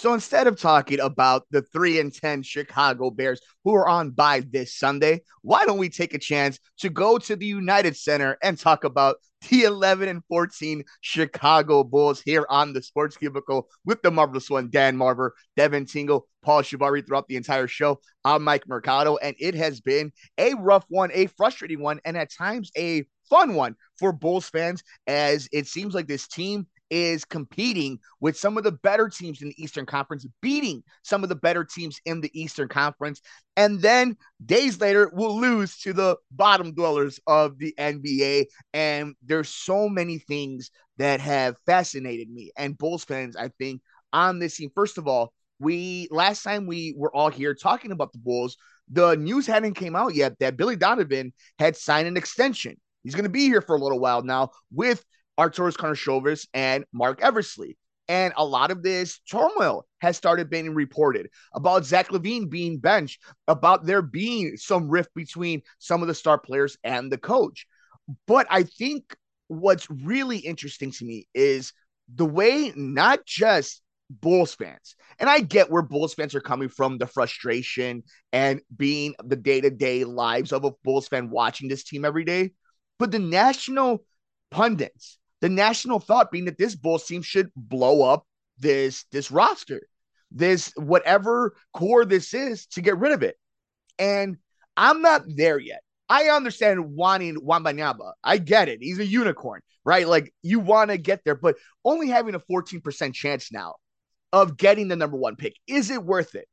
So instead of talking about the 3 and 10 Chicago Bears who are on by this Sunday, why don't we take a chance to go to the United Center and talk about the 11 and 14 Chicago Bulls here on the Sports Cubicle with the marvelous one, Dan Marver, Devin Tingle, Paul Shivari throughout the entire show. I'm Mike Mercado, and it has been a rough one, a frustrating one, and at times a fun one for Bulls fans as it seems like this team is competing with some of the better teams in the Eastern Conference, beating some of the better teams in the Eastern Conference. And then days later, we'll lose to the bottom dwellers of the NBA. And there's so many things that have fascinated me and Bulls fans, I think, on this team. First of all, we last time we were all here talking about the Bulls, the news hadn't came out yet that Billy Donovan had signed an extension. He's going to be here for a little while now with Arturas Karnisovas and Marc Eversley. And a lot of this turmoil has started being reported about Zach LaVine being benched, about there being some rift between some of the star players and the coach. But I think what's really interesting to me is the way not just Bulls fans, and I get where Bulls fans are coming from the frustration and being the day to day lives of a Bulls fan watching this team every day, but the national pundits the national thought being that this Bulls team should blow up this this roster, this whatever core this is to get rid of it. And I'm not there yet. I understand wanting Wembanyama. I get it. He's a unicorn, right? Like you want to get there, but only having a 14% chance now of getting the number one pick, is it worth it?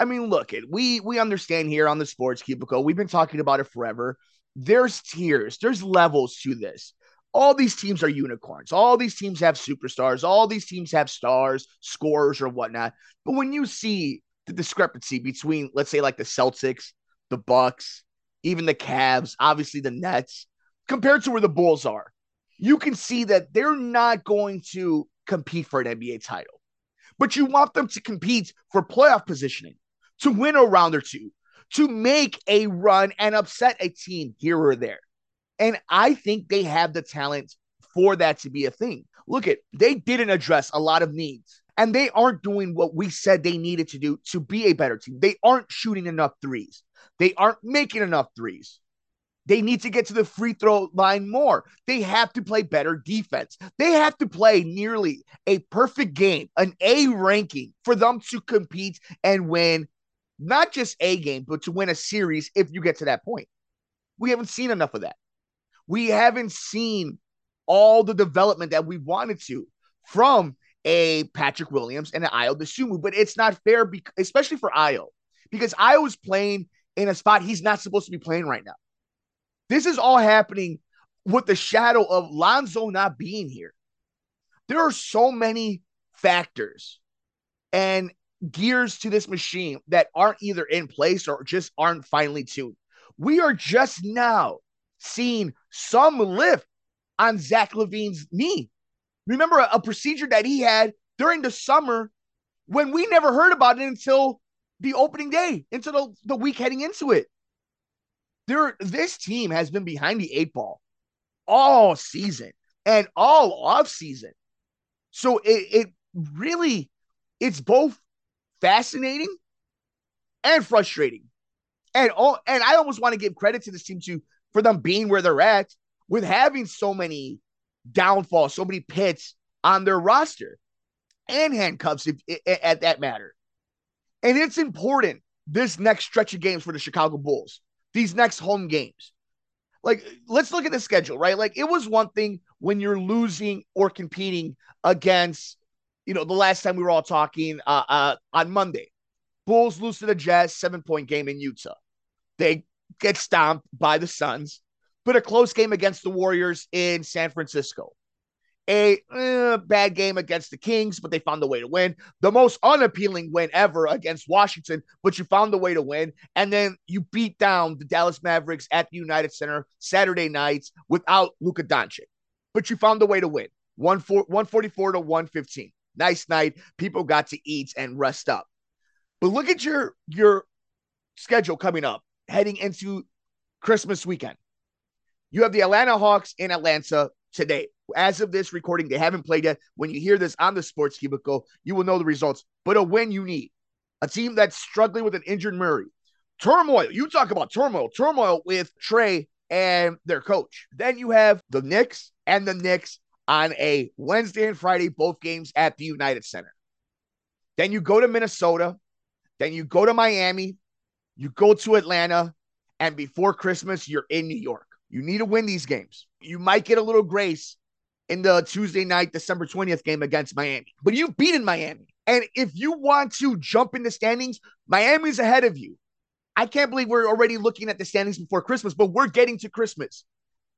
I mean, look, it we we understand here on the sports cubicle. We've been talking about it forever. There's tiers, there's levels to this all these teams are unicorns. All these teams have superstars. All these teams have stars, scorers, or whatnot. But when you see the discrepancy between, let's say, like the Celtics, the Bucks, even the Cavs, obviously the Nets, compared to where the Bulls are, you can see that they're not going to compete for an NBA title. But you want them to compete for playoff positioning, to win a round or two, to make a run and upset a team here or there. And I think they have the talent for that to be a thing. Look at they didn't address a lot of needs. And they aren't doing what we said they needed to do to be a better team. They aren't shooting enough threes. They aren't making enough threes. They need to get to the free throw line more. They have to play better defense. They have to play nearly a perfect game, an A ranking for them to compete and win not just a game, but to win a series if you get to that point. We haven't seen enough of that we haven't seen all the development that we wanted to from a Patrick Williams and an Ayo Dosunmu, but it's not fair, be- especially for Ayo, because was playing in a spot he's not supposed to be playing right now. This is all happening with the shadow of Lonzo not being here. There are so many factors and gears to this machine that aren't either in place or just aren't finely tuned. We are just now seeing some lift on Zach LaVine's knee. Remember a, a procedure that he had during the summer when we never heard about it until the opening day, into the, the week heading into it. There, this team has been behind the eight ball all season and all off season. So it, it really, it's both fascinating and frustrating. And all, and I almost want to give credit to this team to for them being where they're at with having so many downfalls, so many pits on their roster and handcuffs if, if, at that matter. And it's important this next stretch of games for the Chicago Bulls, these next home games. Like, let's look at the schedule, right? Like, it was one thing when you're losing or competing against, you know, the last time we were all talking uh, uh, on Monday. Bulls lose to the Jazz, seven point game in Utah. They get stomped by the Suns, but a close game against the Warriors in San Francisco. A uh, bad game against the Kings, but they found a way to win. The most unappealing win ever against Washington, but you found a way to win. And then you beat down the Dallas Mavericks at the United Center Saturday nights without Luka Doncic, but you found a way to win. 144 to 115. Nice night. People got to eat and rest up. But look at your your schedule coming up heading into Christmas weekend. You have the Atlanta Hawks in Atlanta today. As of this recording, they haven't played yet. When you hear this on the Sports Cubicle, you will know the results. But a win you need. A team that's struggling with an injured Murray. Turmoil. You talk about turmoil. Turmoil with Trae and their coach. Then you have the Knicks and the Knicks on a Wednesday and Friday, both games at the United Center. Then you go to Minnesota. Then you go to Miami. You go to Atlanta. And before Christmas, you're in New York. You need to win these games. You might get a little grace in the Tuesday night, December 20th game against Miami, but you've beaten Miami. And if you want to jump in the standings, Miami's ahead of you. I can't believe we're already looking at the standings before Christmas, but we're getting to Christmas.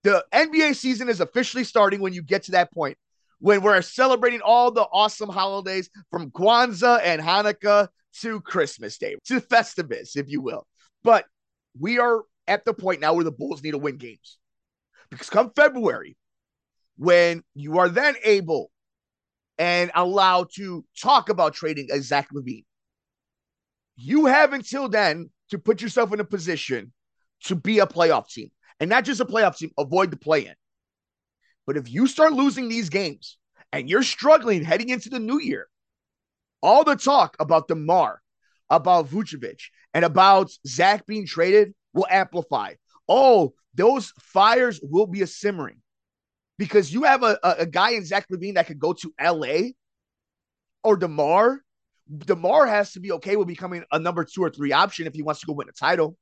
The NBA season is officially starting when you get to that point, when we're celebrating all the awesome holidays from Kwanzaa and Hanukkah to Christmas Day, to Festivus, if you will. But we are at the point now where the Bulls need to win games. Because come February, when you are then able and allowed to talk about trading a Zach LaVine, you have until then to put yourself in a position to be a playoff team. And not just a playoff team, avoid the play in. But if you start losing these games and you're struggling heading into the new year, all the talk about DeMar, about Vucevic, and about Zach being traded will amplify. Oh, those fires will be a simmering because you have a, a, a guy in Zach LaVine that could go to LA or DeMar. DeMar has to be okay with becoming a number two or three option if he wants to go win a title.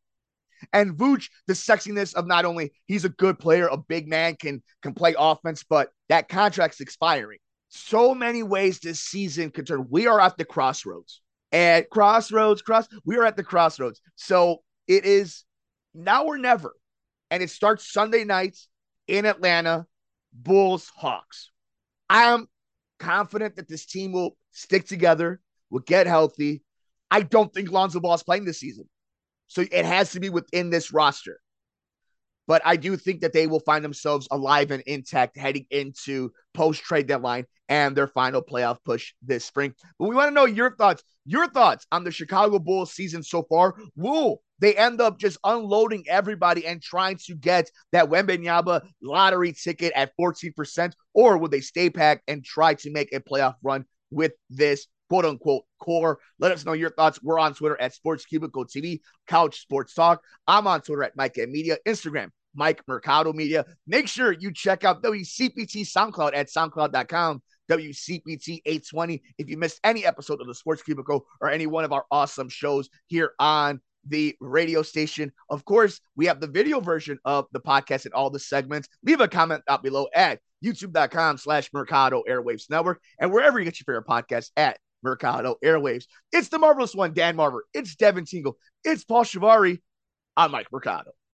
And Vooch, the sexiness of not only he's a good player, a big man, can can play offense, but that contract's expiring. So many ways this season could turn. We are at the crossroads. At crossroads, cross, we are at the crossroads. So it is now or never. And it starts Sunday nights in Atlanta, Bulls, Hawks. I am confident that this team will stick together, will get healthy. I don't think Lonzo Ball is playing this season. So it has to be within this roster. But I do think that they will find themselves alive and intact heading into post trade deadline and their final playoff push this spring. But we want to know your thoughts. Your thoughts on the Chicago Bulls season so far. Will they end up just unloading everybody and trying to get that Wembanyama lottery ticket at 14%? Or will they stay packed and try to make a playoff run with this quote unquote core? Let us know your thoughts. We're on Twitter at Sports Cubicle TV, Couch Sports Talk. I'm on Twitter at Mike and Media, Instagram, Mike Mercado Media. Make sure you check out WCPT SoundCloud at soundcloud.com. WCPT 820. If you missed any episode of the Sports Cubicle or any one of our awesome shows here on the radio station. Of course, we have the video version of the podcast and all the segments. Leave a comment down below at youtube.com slash Mercado Airwaves Network and wherever you get your favorite podcast at Mercado Airwaves. It's the marvelous one, Dan Marver. It's Devin Tingle. It's Paul Shivari. I'm Mike Mercado.